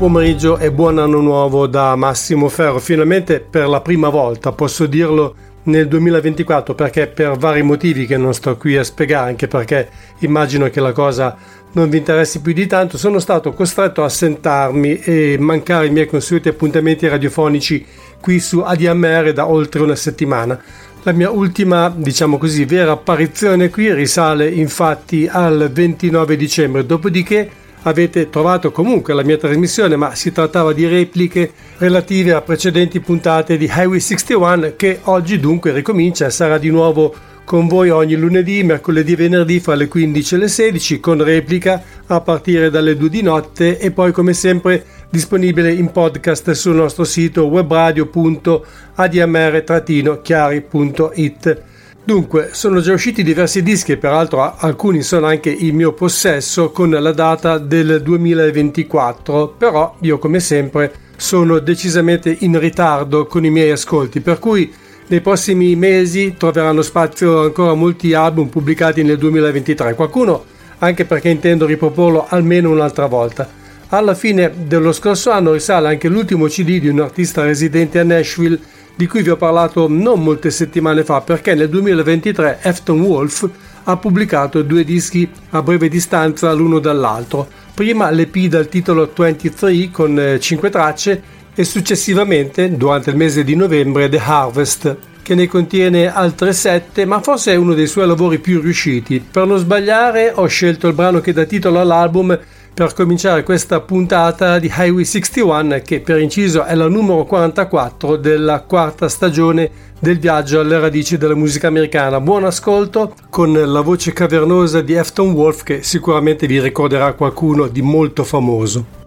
Pomeriggio e buon anno nuovo da Massimo Ferro. Finalmente per la prima volta posso dirlo nel 2024 perché per vari motivi che non sto qui a spiegare, anche perché immagino che la cosa non vi interessi più di tanto, sono stato costretto a assentarmi e mancare i miei consueti appuntamenti radiofonici qui su ADMR da oltre una settimana. La mia ultima, diciamo così, vera apparizione qui risale infatti al 29 dicembre, dopodiché avete trovato comunque la mia trasmissione, ma si trattava di repliche relative a precedenti puntate di Highway 61 che oggi dunque ricomincia e sarà di nuovo con voi ogni lunedì, mercoledì e venerdì fra le 15 e le 16 con replica a partire dalle 2 di notte e poi come sempre disponibile in podcast sul nostro sito webradio.admr-chiari.it. Dunque, sono già usciti diversi dischi, peraltro alcuni sono anche in mio possesso con la data del 2024, però io come sempre sono decisamente in ritardo con i miei ascolti, per cui nei prossimi mesi troveranno spazio ancora molti album pubblicati nel 2023, qualcuno anche perché intendo riproporlo almeno un'altra volta. Alla fine dello scorso anno risale anche l'ultimo CD di un artista residente a Nashville di cui vi ho parlato non molte settimane fa perché nel 2023 Afton Wolf ha pubblicato due dischi a breve distanza l'uno dall'altro. Prima l'EP dal titolo 23 con 5 eh, tracce e successivamente, durante il mese di novembre, The Harvest, che ne contiene altre 7, ma forse è uno dei suoi lavori più riusciti. Per non sbagliare ho scelto il brano che dà titolo all'album per cominciare questa puntata di Highway 61 che per inciso è la numero 44 della quarta stagione del viaggio alle radici della musica americana. Buon ascolto con la voce cavernosa di Afton Wolf che sicuramente vi ricorderà qualcuno di molto famoso.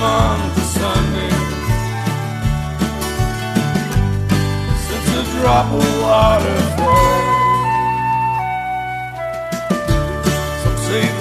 among the sunbeams. Since a drop of water flows, some say.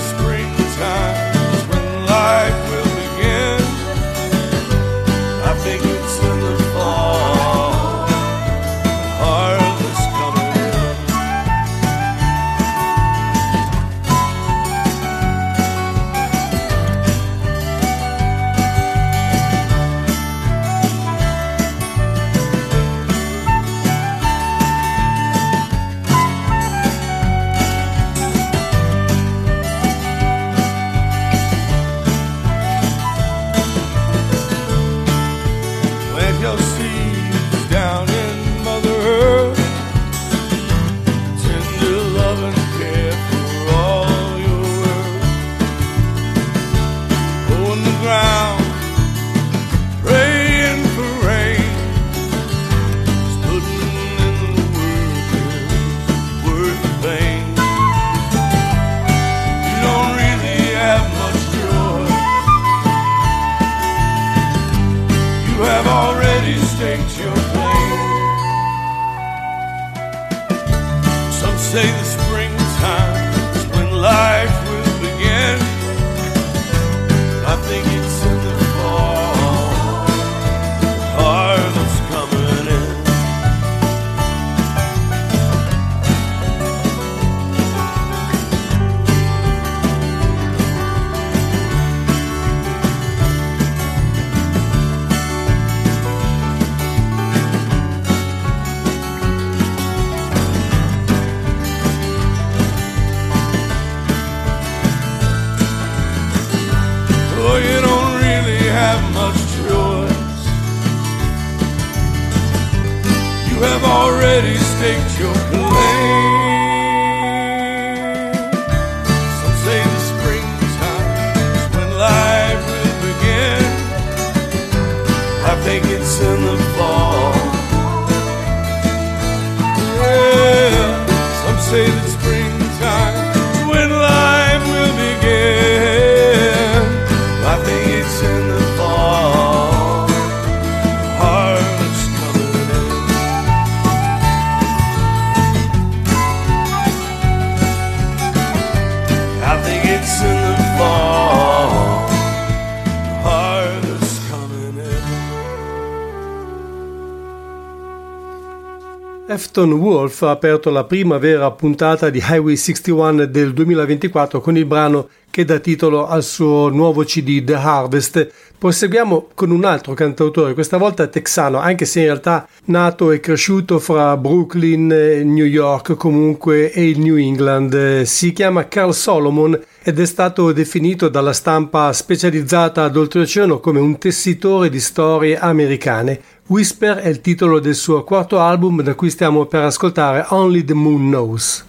picture in. Efton Wolf ha aperto la prima vera puntata di Highway 61 del 2024 con il brano che dà titolo al suo nuovo CD The Harvest. Proseguiamo con un altro cantautore, questa volta texano, anche se in realtà nato e cresciuto fra Brooklyn, New York comunque e il New England. Si chiama Carl Solomon ed è stato definito dalla stampa specializzata ad oltreoceano come un tessitore di storie americane. Whisper è il titolo del suo quarto album da cui stiamo per ascoltare Only the Moon Knows.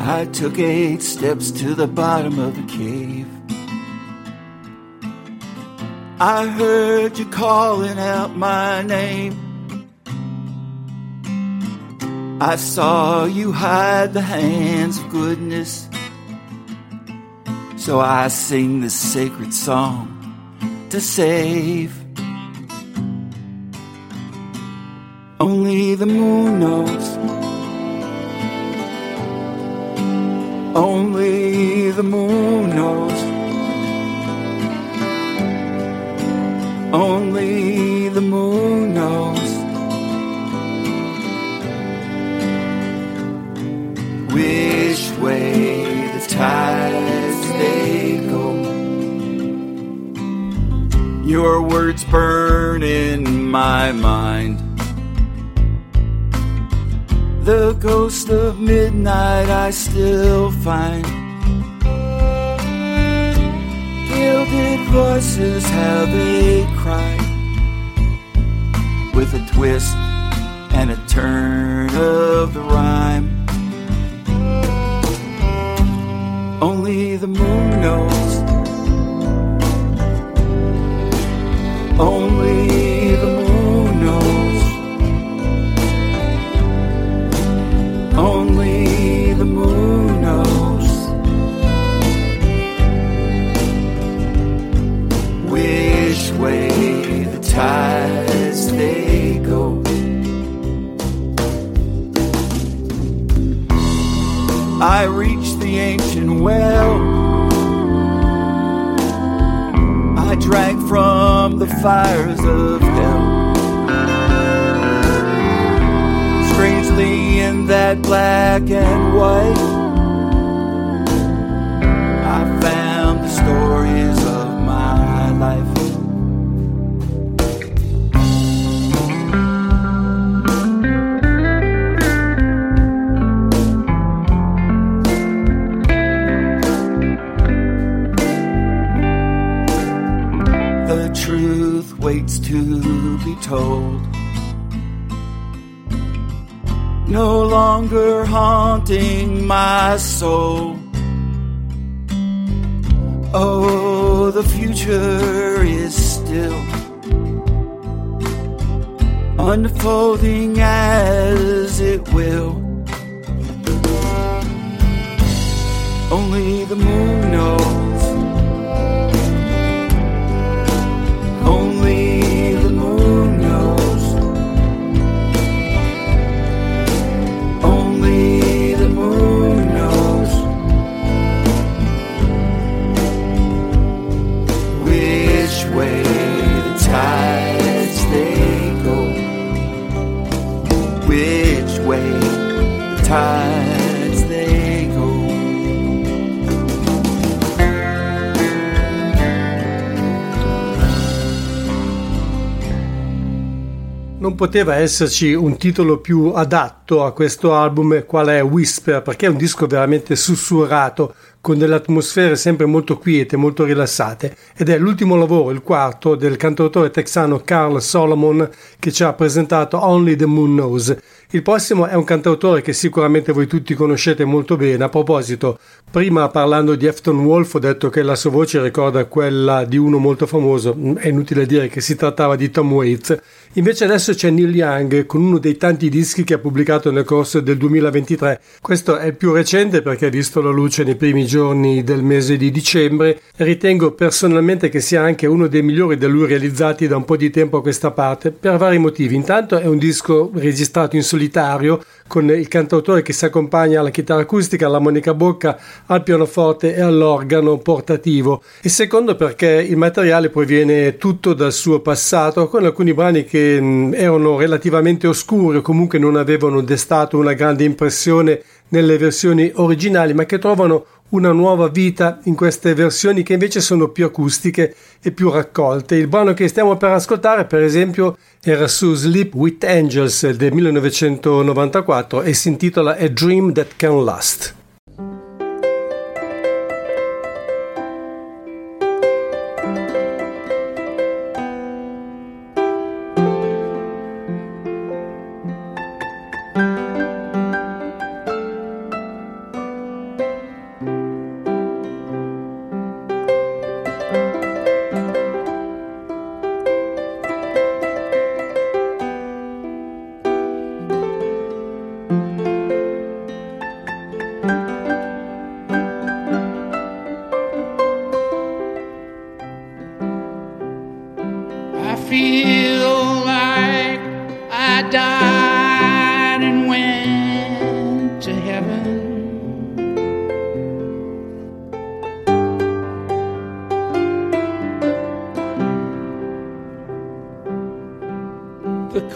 I took eight steps to the bottom of the cave. I heard you calling out my name. I saw you hide the hands of goodness. So I sing this sacred song to save. Only the moon knows. Only the moon knows. Only the moon Which way the tides they go. Your words burn in my mind. The ghost of midnight I still find. Gilded voices, how they cry. With a twist and a turn of the rhyme. The moon knows. Only the moon knows. Only the moon knows which way the tides they go. I reach the ancient well. Drank from the fires of hell. strangely in that black and white. I found the stories of my life. To be told no longer haunting my soul. Oh, the future is still unfolding as it will. Only the moon knows. Poteva esserci un titolo più adatto a questo album qual è Whisper, perché è un disco veramente sussurrato, con delle atmosfere sempre molto quiete, molto rilassate, ed è l'ultimo lavoro, il quarto, del cantautore texano Carl Solomon che ci ha presentato Only the Moon Knows. Il prossimo è un cantautore che sicuramente voi tutti conoscete molto bene. A proposito, prima parlando di Afton Wolf ho detto che la sua voce ricorda quella di uno molto famoso, è inutile dire che si trattava di Tom Waits. Invece adesso c'è Neil Young con uno dei tanti dischi che ha pubblicato nel corso del 2023. Questo è il più recente perché ha visto la luce nei primi giorni del mese di dicembre ritengo personalmente che sia anche uno dei migliori da lui realizzati da un po' di tempo a questa parte per vari motivi. Intanto è un disco registrato in solitario con il cantautore che si accompagna alla chitarra acustica, all'armonica bocca, al pianoforte e all'organo portativo e secondo perché il materiale proviene tutto dal suo passato con alcuni brani che mh, erano relativamente oscuri o comunque non avevano destato una grande impressione nelle versioni originali ma che trovano una nuova vita in queste versioni che invece sono più acustiche e più raccolte. Il brano che stiamo per ascoltare, per esempio, era su Sleep with Angels del 1994 e si intitola A Dream That Can Last.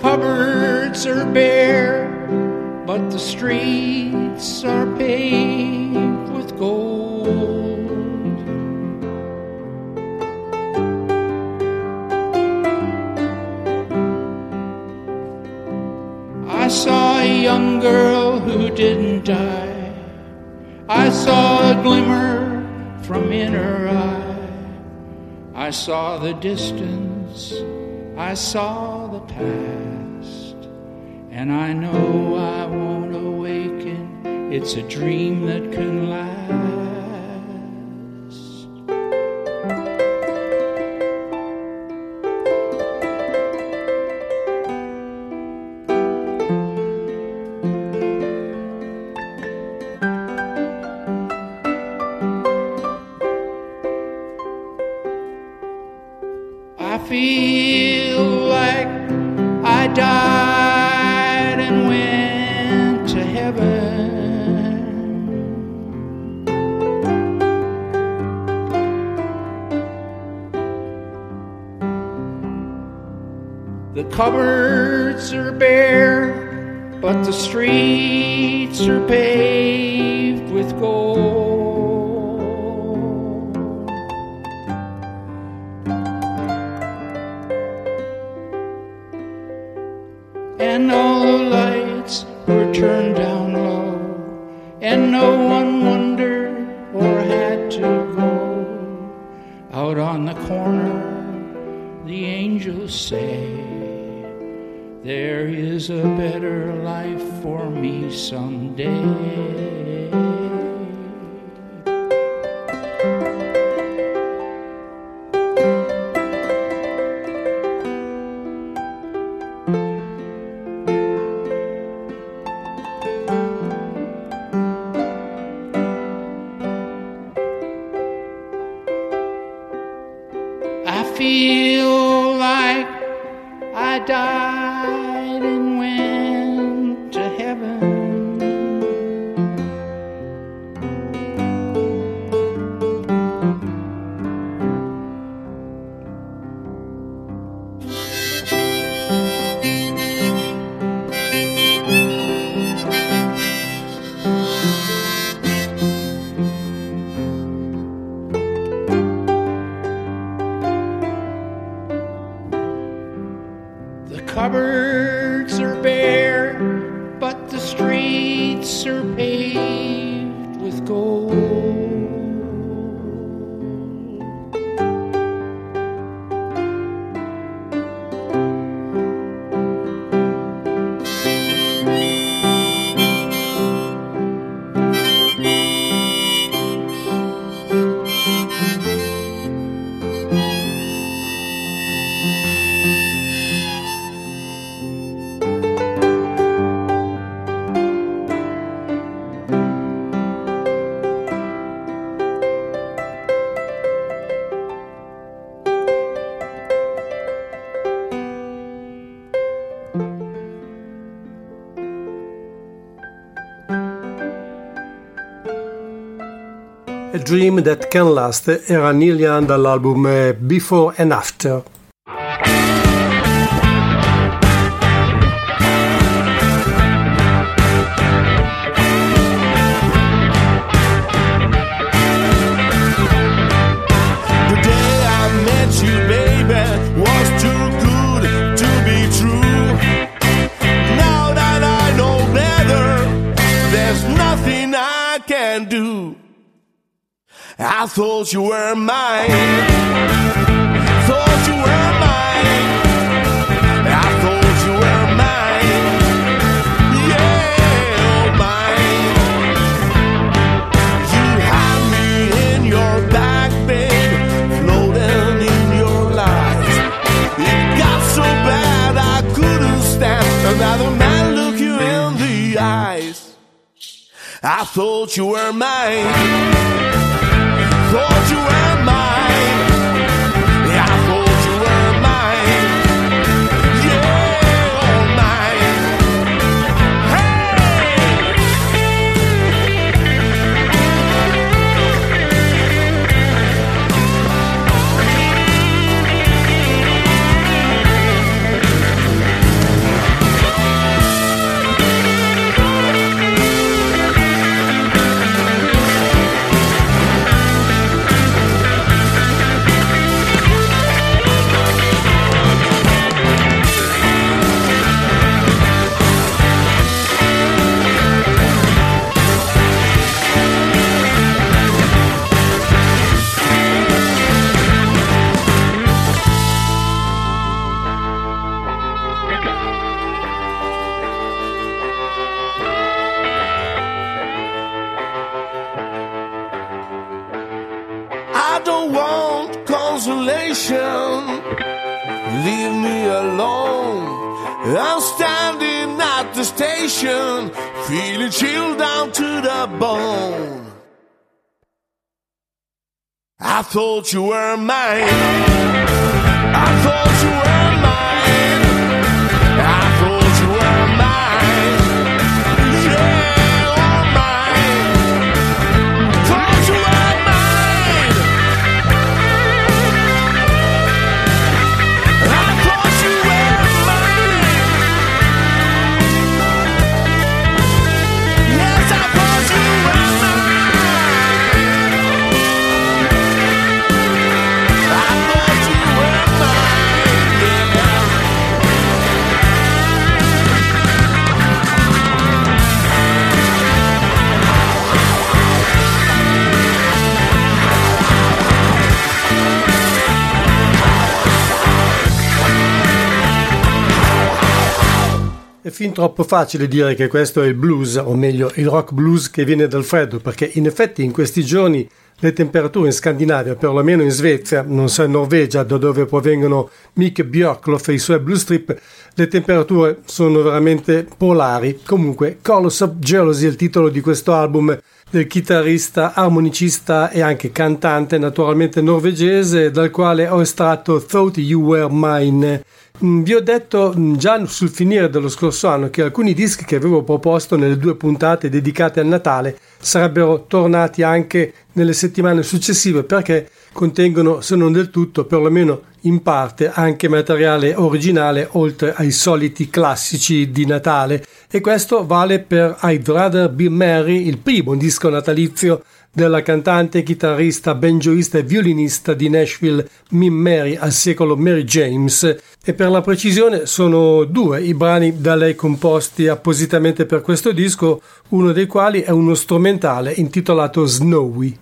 Cupboards are bare, but the streets are paved with gold. I saw a young girl who didn't die. I saw a glimmer from in her eye. I saw the distance. I saw the past. And I know I won't awaken. It's a dream that can last. Out on the corner. The angels say, There is a better life for me someday. Dream That Can Last era Neil Young dall'album eh, Before and After. Thought you were mine. Thought you were mine. I thought you were mine. Yeah, oh, mine. You had me in your back, babe, floating in your lies. It got so bad I couldn't stand another man look you in the eyes. I thought you were mine called you. Thought you were mine. Fin troppo facile dire che questo è il blues, o meglio il rock blues che viene dal freddo, perché in effetti in questi giorni le temperature in Scandinavia, perlomeno in Svezia, non so in Norvegia, da dove provengono Mick Björklof e i suoi blue strip, le temperature sono veramente polari. Comunque, Colors of Jealousy è il titolo di questo album chitarrista, armonicista e anche cantante naturalmente norvegese, dal quale ho estratto Thought You Were Mine. Mm, Vi ho detto mm, già sul finire dello scorso anno che alcuni dischi che avevo proposto nelle due puntate dedicate al Natale sarebbero tornati anche nelle settimane successive perché contengono, se non del tutto, perlomeno in parte, anche materiale originale oltre ai soliti classici di Natale. E questo vale per I'd Rather Be Merry, il primo disco natalizio della cantante, chitarrista, banjoista e violinista di Nashville Mim Mary al secolo Mary James e per la precisione sono due i brani da lei composti appositamente per questo disco, uno dei quali è uno strumentale intitolato Snowy.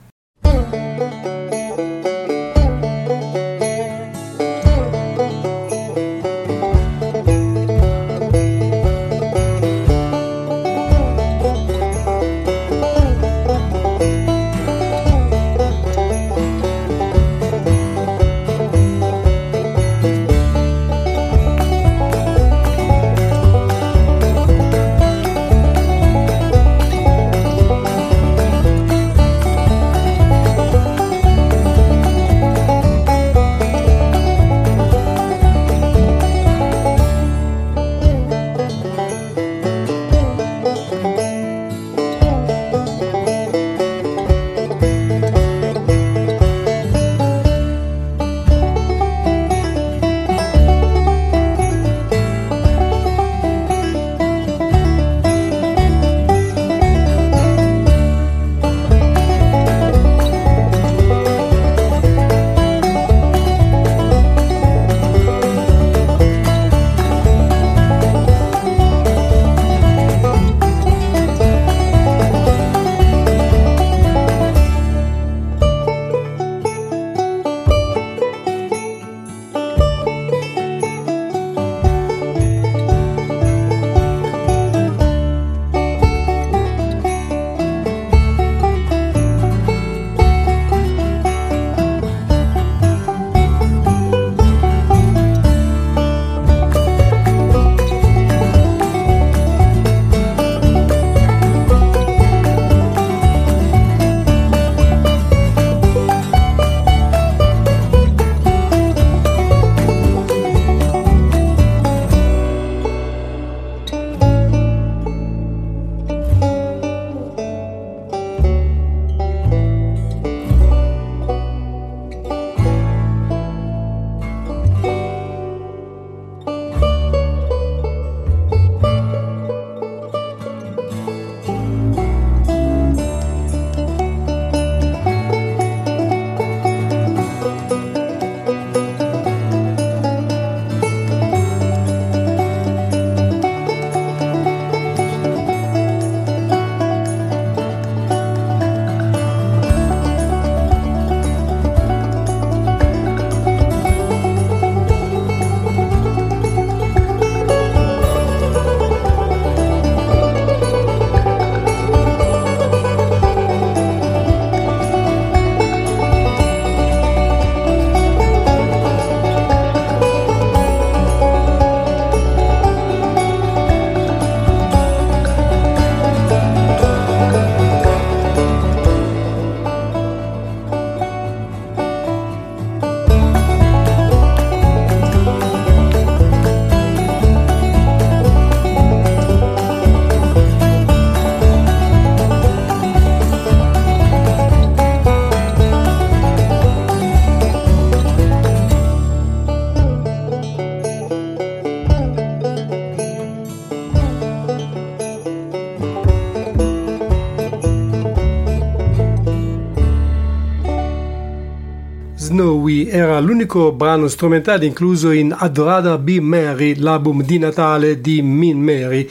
Era l'unico brano strumentale incluso in I'd Rather Be Mary, l'album di Natale di Mean Mary,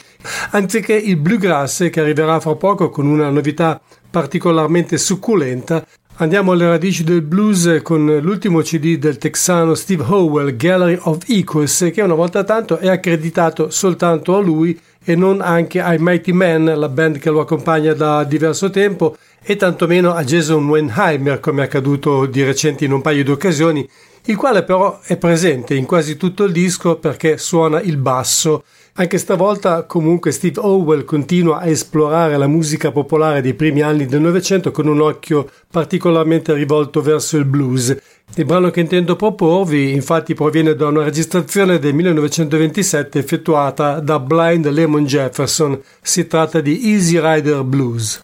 anziché il Bluegrass che arriverà fra poco con una novità particolarmente succulenta. Andiamo alle radici del blues con l'ultimo CD del texano Steve Howell, Gallery of Equals, che una volta tanto è accreditato soltanto a lui e non anche ai Mighty Men, la band che lo accompagna da diverso tempo, e tantomeno a Jason Wenheimer, come è accaduto di recente in un paio di occasioni, il quale però è presente in quasi tutto il disco perché suona il basso. Anche stavolta comunque Steve Howell continua a esplorare la musica popolare dei primi anni del Novecento con un occhio particolarmente rivolto verso il blues. Il brano che intendo proporvi infatti proviene da una registrazione del 1927 effettuata da Blind Lemon Jefferson. Si tratta di Easy Rider Blues.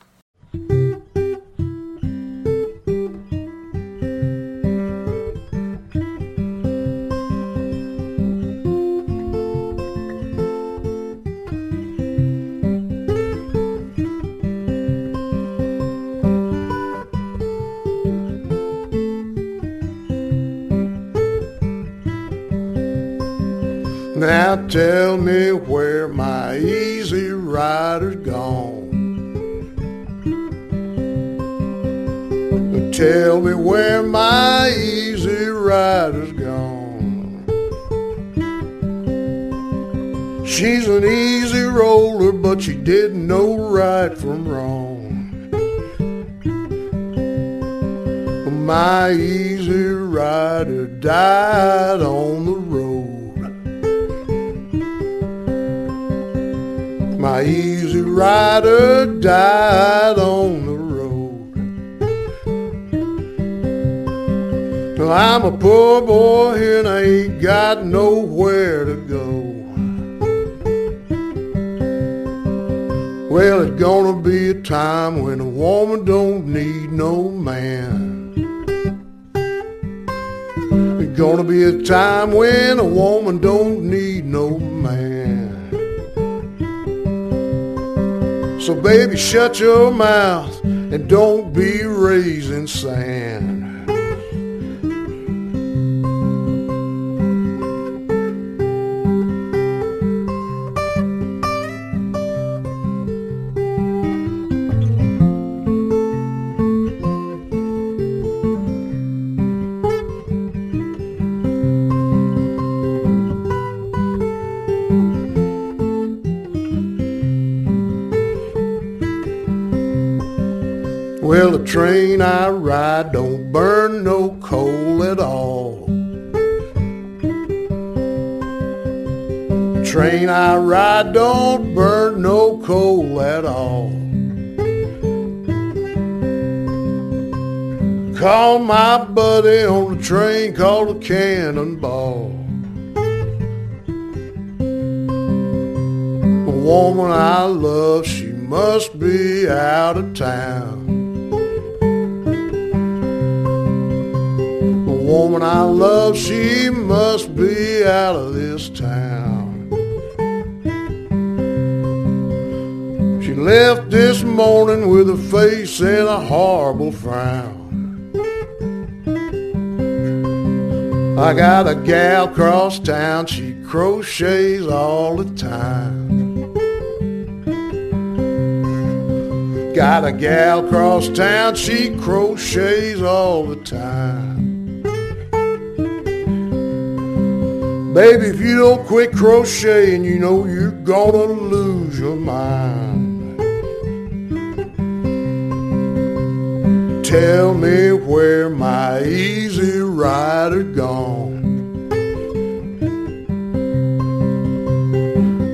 Now tell me where my easy rider's gone. Tell me where my easy rider's gone. She's an easy roller, but she didn't know right from wrong. My easy rider died on the My easy rider died on the road. Now I'm a poor boy and I ain't got nowhere to go. Well, it's gonna be a time when a woman don't need no man. It's gonna be a time when a woman don't need no man. So, baby, shut your mouth and don't be raising sand. Train I ride don't burn no coal at all. Train I ride don't burn no coal at all. Call my buddy on the train called a cannonball. The woman I love, she must be out of town. Woman I love, she must be out of this town. She left this morning with a face and a horrible frown. I got a gal cross town, she crochets all the time. Got a gal cross town, she crochets all the time. Baby, if you don't quit crocheting, you know you're gonna lose your mind. Tell me where my easy rider gone.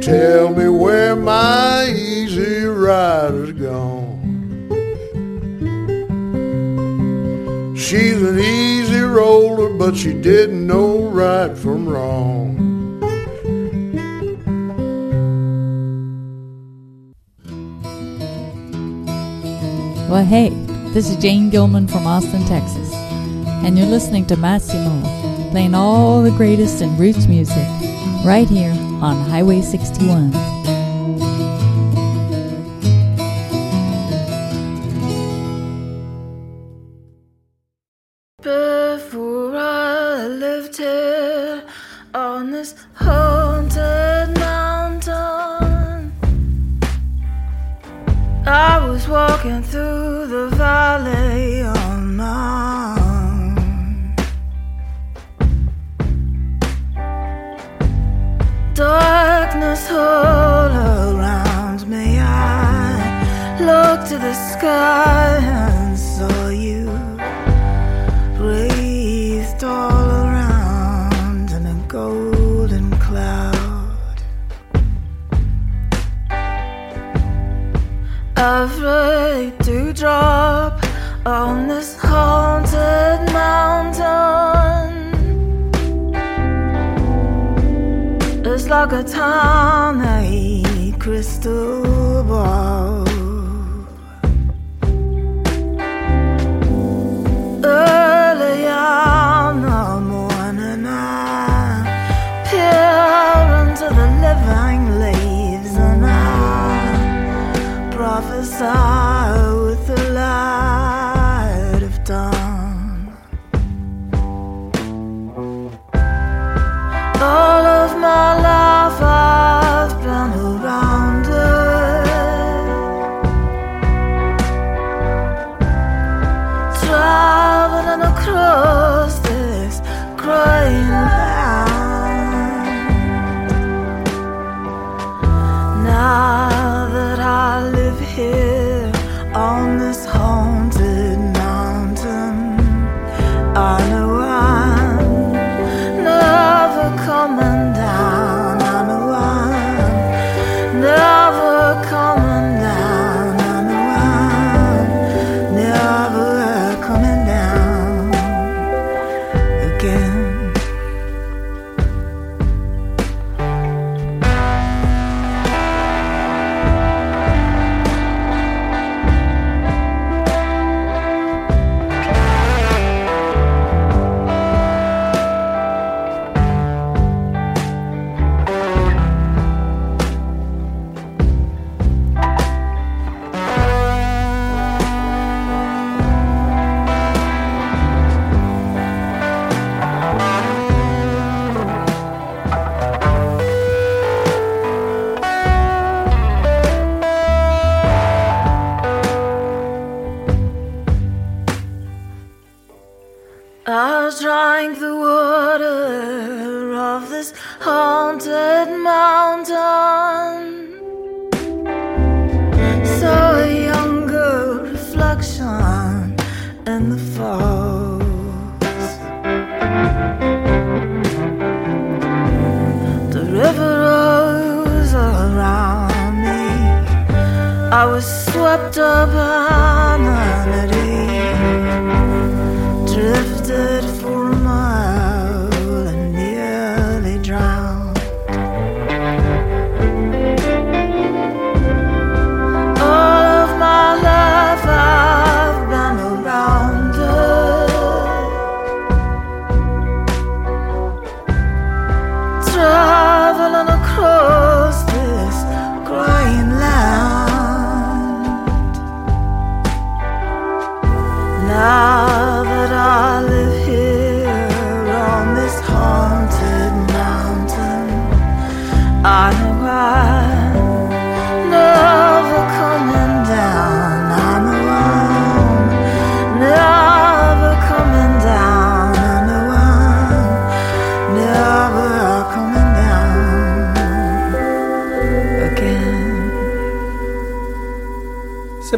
Tell me where my easy rider's gone. She's an easy roller, but she didn't know right from wrong. Well, hey, this is Jane Gilman from Austin, Texas, and you're listening to Massimo playing all the greatest in roots music right here on Highway 61.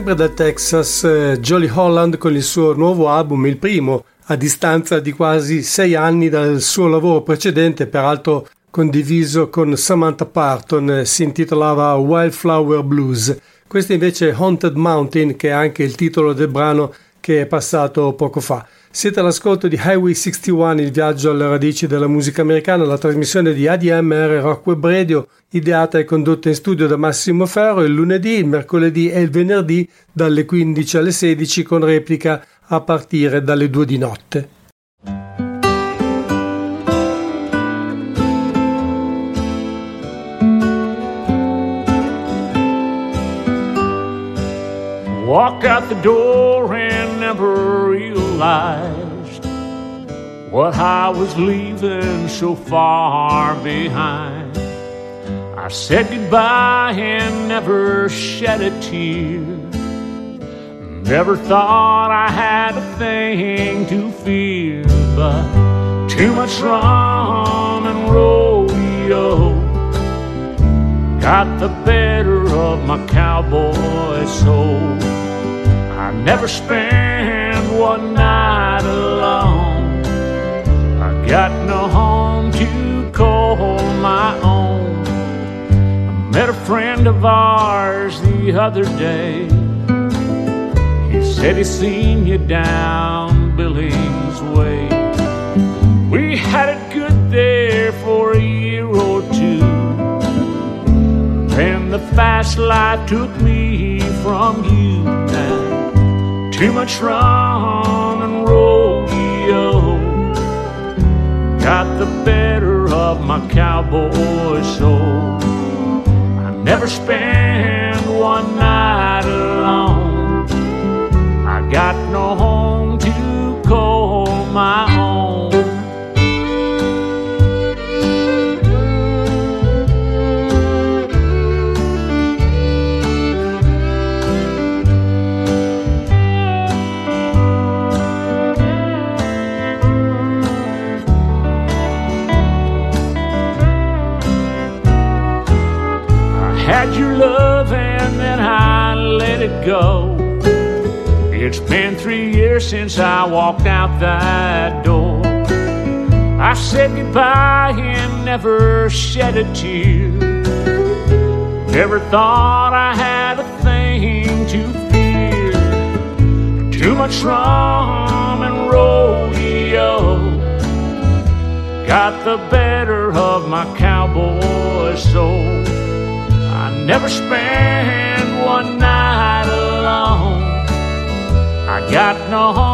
Sempre dal Texas, eh, Jolly Holland con il suo nuovo album, il primo, a distanza di quasi sei anni dal suo lavoro precedente, peraltro condiviso con Samantha Parton, eh, si intitolava Wildflower Blues. Questo invece è Haunted Mountain, che è anche il titolo del brano che è passato poco fa. Siete all'ascolto di Highway 61, il viaggio alle radici della musica americana, la trasmissione di ADMR Rock Web Radio, ideata e condotta in studio da Massimo Ferro il lunedì, il mercoledì e il venerdì dalle 15 alle 16 con replica a partire dalle 2 di notte. Walked out the door and never realized what I was leaving so far behind. I said goodbye and never shed a tear. Never thought I had a thing to fear, but too much rum and rodeo got the better of my cowboy soul. I never spend one night alone. I got no home to call my own. I met a friend of ours the other day. He said he seen you down Billings Way. We had it good there for a year or two. Then the fast life took me from you now. Too much rum and rodeo got the better of my cowboy soul. I never spend one night alone. I got no home to call my love and then I let it go. It's been three years since I walked out that door. I said goodbye and never shed a tear. Never thought I had a thing to fear. Too much rum and rodeo got the better of my cowboy soul. Never spend one night alone. I got no home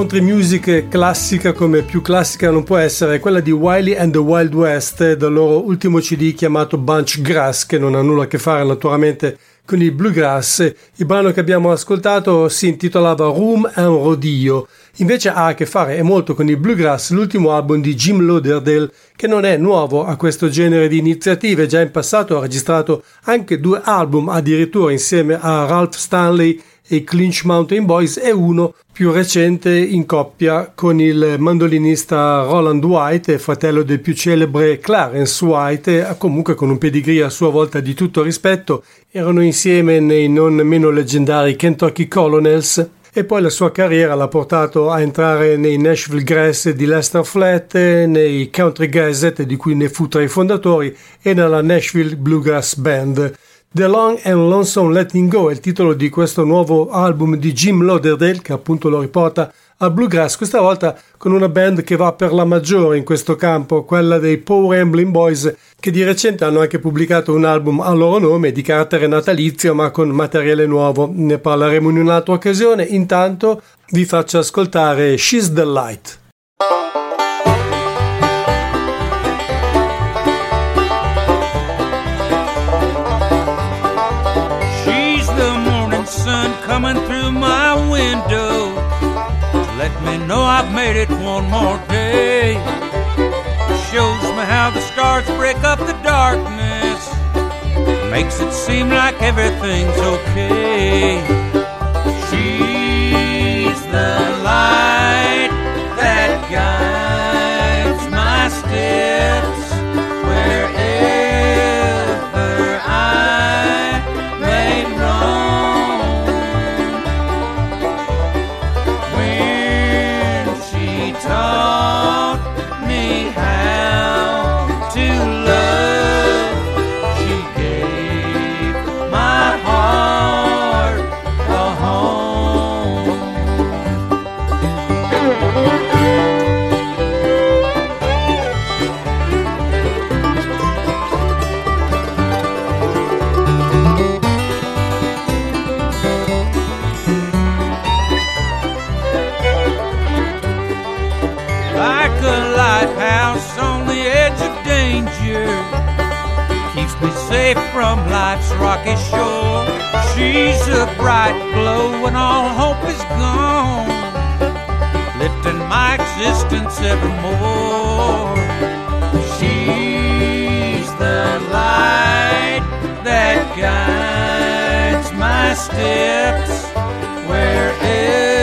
Country music classica come più classica non può essere quella di Wiley and the Wild West del loro ultimo CD chiamato Bunch Grass che non ha nulla a che fare naturalmente con il bluegrass. Il brano che abbiamo ascoltato si intitolava Room and Rodeo, invece ha a che fare e molto con il bluegrass, l'ultimo album di Jim Lauderdale che non è nuovo a questo genere di iniziative, già in passato ha registrato anche due album addirittura insieme a Ralph Stanley e Clinch Mountain Boys e uno più recente in coppia con il mandolinista Roland White, fratello del più celebre Clarence White, comunque con un pedigree a sua volta di tutto rispetto, erano insieme nei non meno leggendari Kentucky Colonels e poi la sua carriera l'ha portato a entrare nei Nashville Grass di Lester Flat, nei Country Gazette di cui ne fu tra i fondatori e nella Nashville Bluegrass Band. The Long and Lonesome Letting Go è il titolo di questo nuovo album di Jim Lauderdale che appunto lo riporta al bluegrass, questa volta con una band che va per la maggiore in questo campo, quella dei Power Rambling Boys, che di recente hanno anche pubblicato un album a loro nome di carattere natalizio ma con materiale nuovo. Ne parleremo in un'altra occasione, intanto vi faccio ascoltare She's the Light. Window let me know I've made it one more day. Shows me how the stars break up the darkness, makes it seem like everything's okay. She's the light that guides rocky shore. She's a bright glow when all hope is gone, lifting my existence evermore. She's the light that guides my steps wherever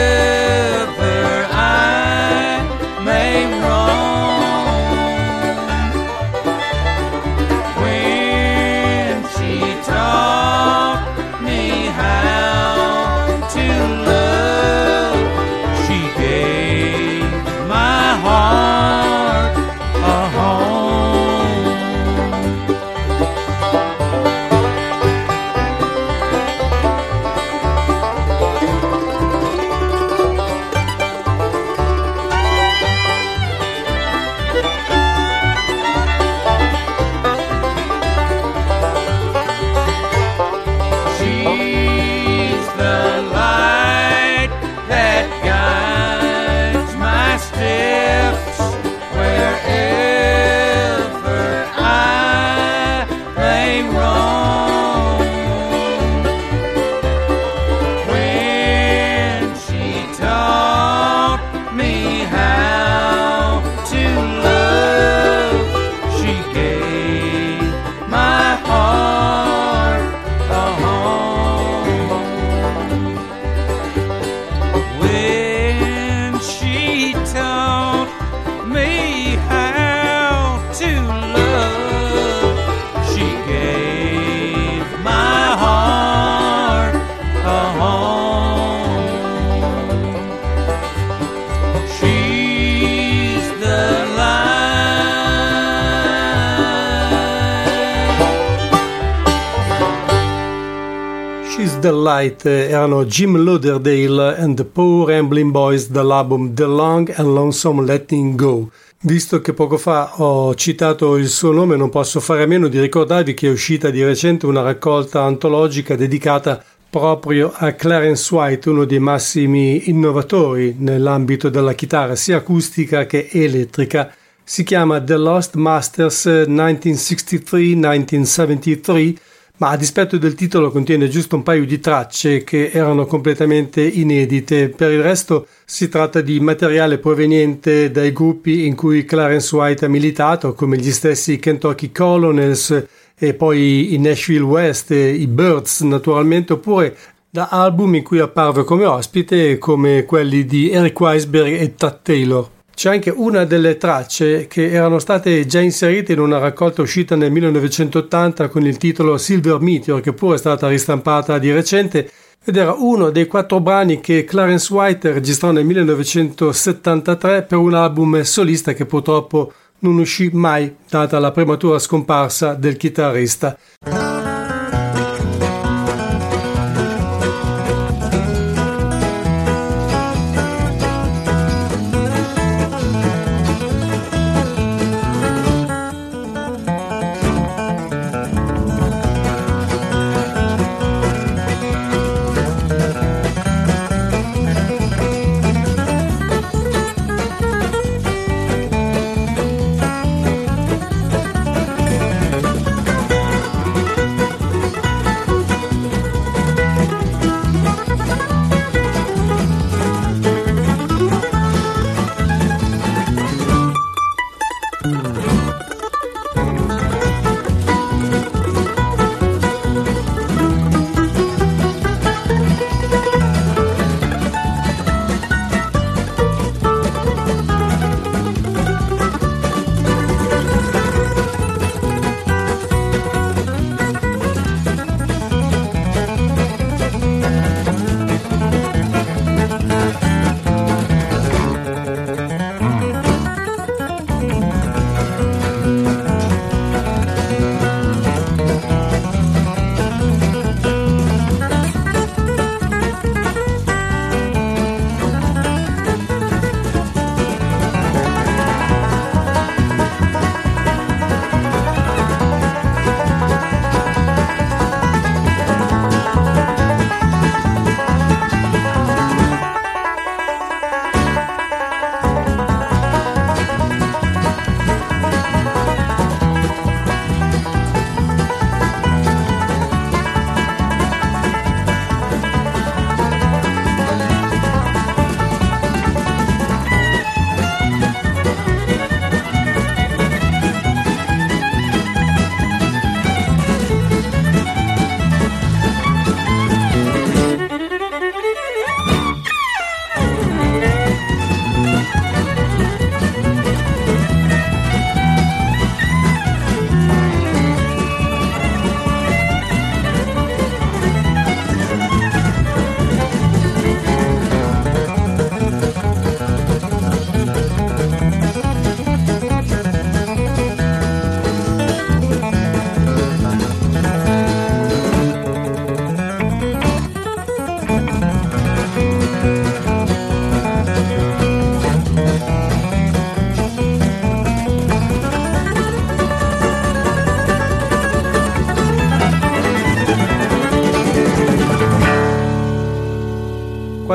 She's the Light erano Jim Lauderdale and the Poor Rambling Boys dall'album The Long and Lonesome Letting Go. Visto che poco fa ho citato il suo nome, non posso fare a meno di ricordarvi che è uscita di recente una raccolta antologica dedicata proprio a Clarence White, uno dei massimi innovatori nell'ambito della chitarra sia acustica che elettrica. Si chiama The Lost Masters 1963-1973 ma a dispetto del titolo contiene giusto un paio di tracce che erano completamente inedite. Per il resto si tratta di materiale proveniente dai gruppi in cui Clarence White ha militato, come gli stessi Kentucky Colonels e poi i Nashville West, i Birds naturalmente, oppure da album in cui apparve come ospite come quelli di Eric Weisberg e Tad Taylor. C'è anche una delle tracce che erano state già inserite in una raccolta uscita nel 1980 con il titolo Silver Meteor, che pure è stata ristampata di recente, ed era uno dei quattro brani che Clarence White registrò nel 1973 per un album solista che purtroppo non uscì mai, data la prematura scomparsa del chitarrista.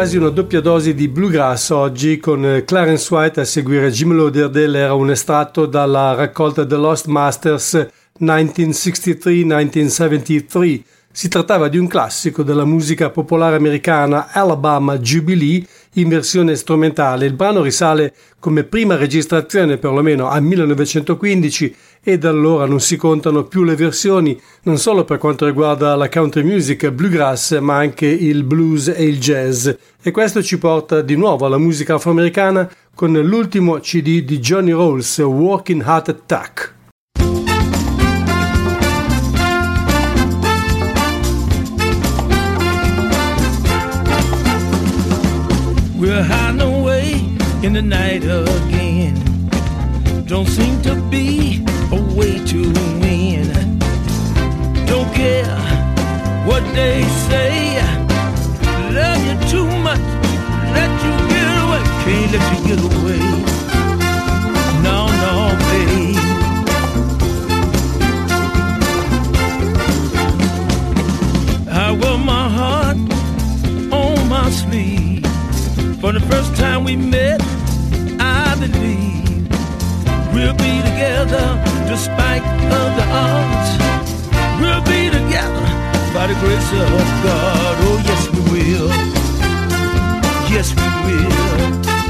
Quasi una doppia dose di bluegrass oggi con Clarence White a seguire Jim Lauderdale era un estratto dalla raccolta The Lost Masters 1963-1973. Si trattava di un classico della musica popolare americana Alabama Jubilee in versione strumentale. Il brano risale come prima registrazione perlomeno al 1915 e da allora non si contano più le versioni non solo per quanto riguarda la country music bluegrass ma anche il blues e il jazz e questo ci porta di nuovo alla musica afroamericana con l'ultimo CD di Johnny Rolls Walking Heart Attack. We're hiding away in the night again. Don't seem to be to win. Don't care what they say. Love you too much, let you get away. Can't let you get away. No, no, babe. I wear my heart on my sleeve. For the first time we met, despite of the odds. We'll be together by the grace of God. Oh, yes, we will. Yes, we will.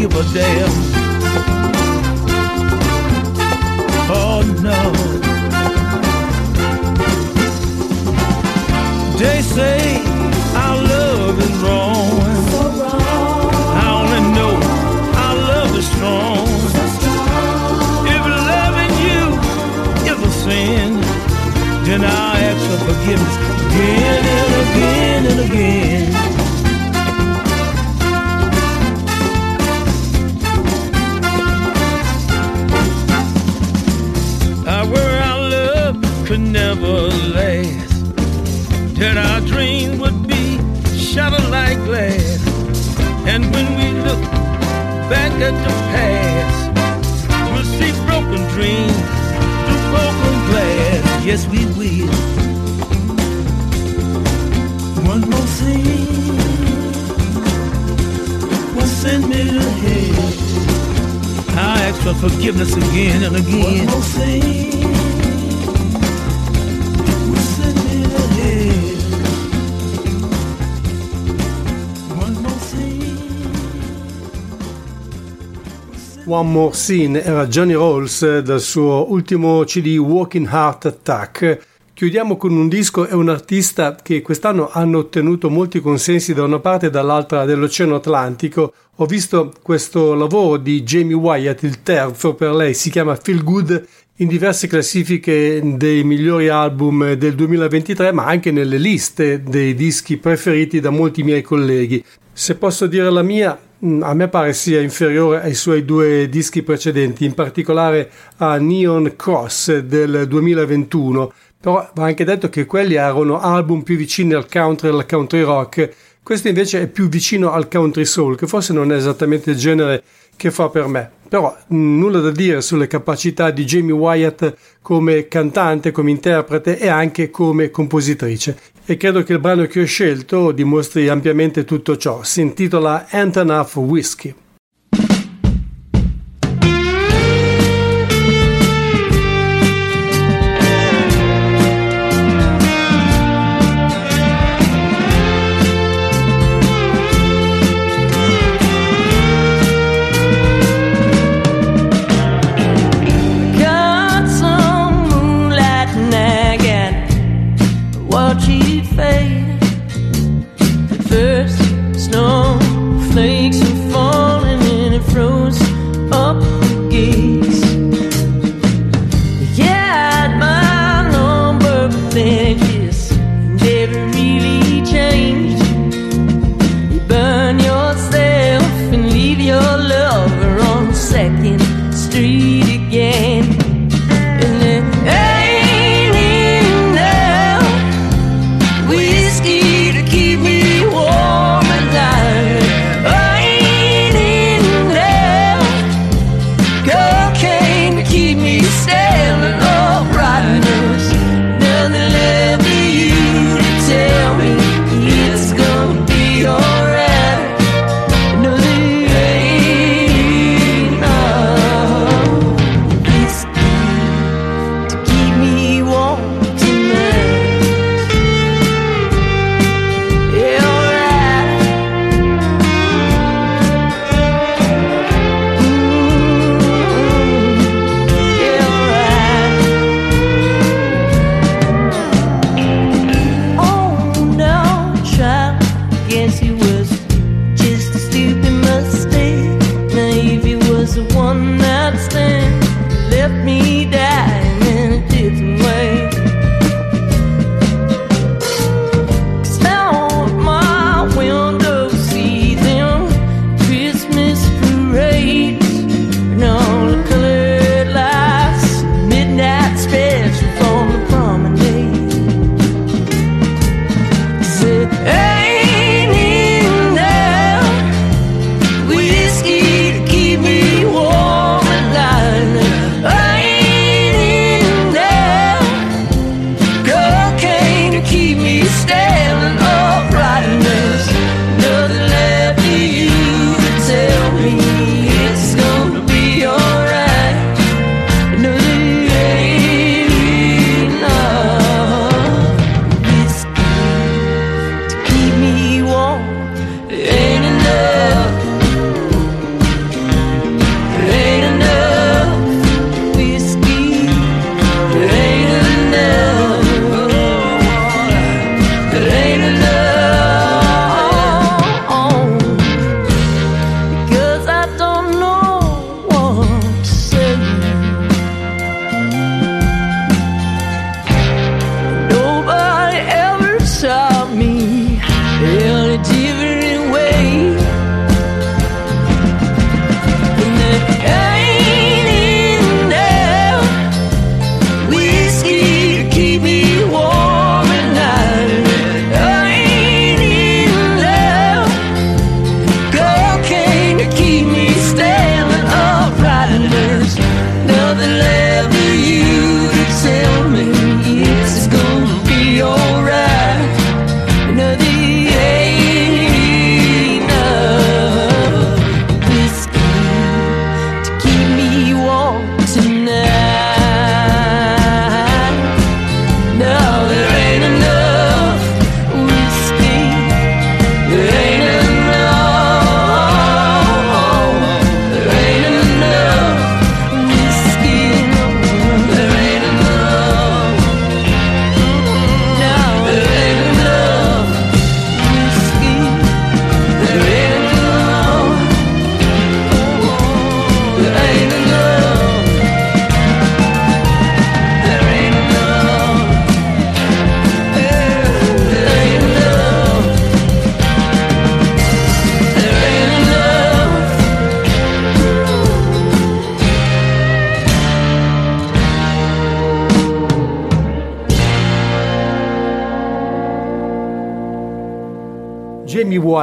Give a damn. Oh no. They say our love is wrong. I only know our love is strong. If loving you is a sin, then I'll ask for forgiveness again and again. At the past, we'll see broken dreams through broken glass. Yes, we will. One more thing will send me to hell. I ask for forgiveness again and again. One more thing One More Scene era Johnny Rolls dal suo ultimo CD Walking Heart Attack. Chiudiamo con un disco e un artista che quest'anno hanno ottenuto molti consensi da una parte e dall'altra dell'Oceano Atlantico. Ho visto questo lavoro di Jamie Wyatt, il terzo per lei, si chiama Feel Good, in diverse classifiche dei migliori album del 2023, ma anche nelle liste dei dischi preferiti da molti miei colleghi. Se posso dire la mia, Mm, a me pare sia inferiore ai suoi due dischi precedenti, in particolare a Neon Cross del 2021, però va anche detto che quelli erano album più vicini al country e al country rock, questo invece è più vicino al country soul, che forse non è esattamente il genere che fa per me. Però mm, nulla da dire sulle capacità di Jamie Wyatt come cantante, come interprete e anche come compositrice. E credo che il brano che ho scelto dimostri ampiamente tutto ciò. Si intitola Anthem of Whiskey. in a different way. And then,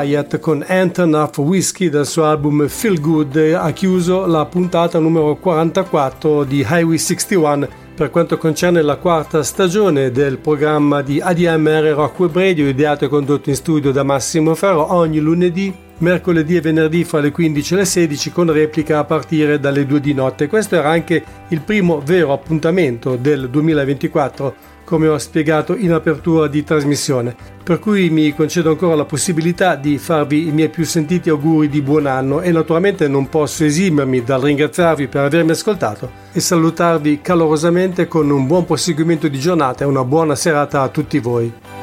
Wyatt con Anton of Whiskey dal suo album Feel Good ha chiuso la puntata numero 44 di Highway 61 per quanto concerne la quarta stagione del programma di ADMR Rock Web Radio ideato e condotto in studio da Massimo Ferro ogni lunedì, mercoledì e venerdì fra le 15 e le 16 con replica a partire dalle 2 di notte. Questo era anche il primo vero appuntamento del 2024 come ho spiegato in apertura di trasmissione, per cui mi concedo ancora la possibilità di farvi i miei più sentiti auguri di buon anno e naturalmente non posso esimermi dal ringraziarvi per avermi ascoltato e salutarvi calorosamente con un buon proseguimento di giornata e una buona serata a tutti voi.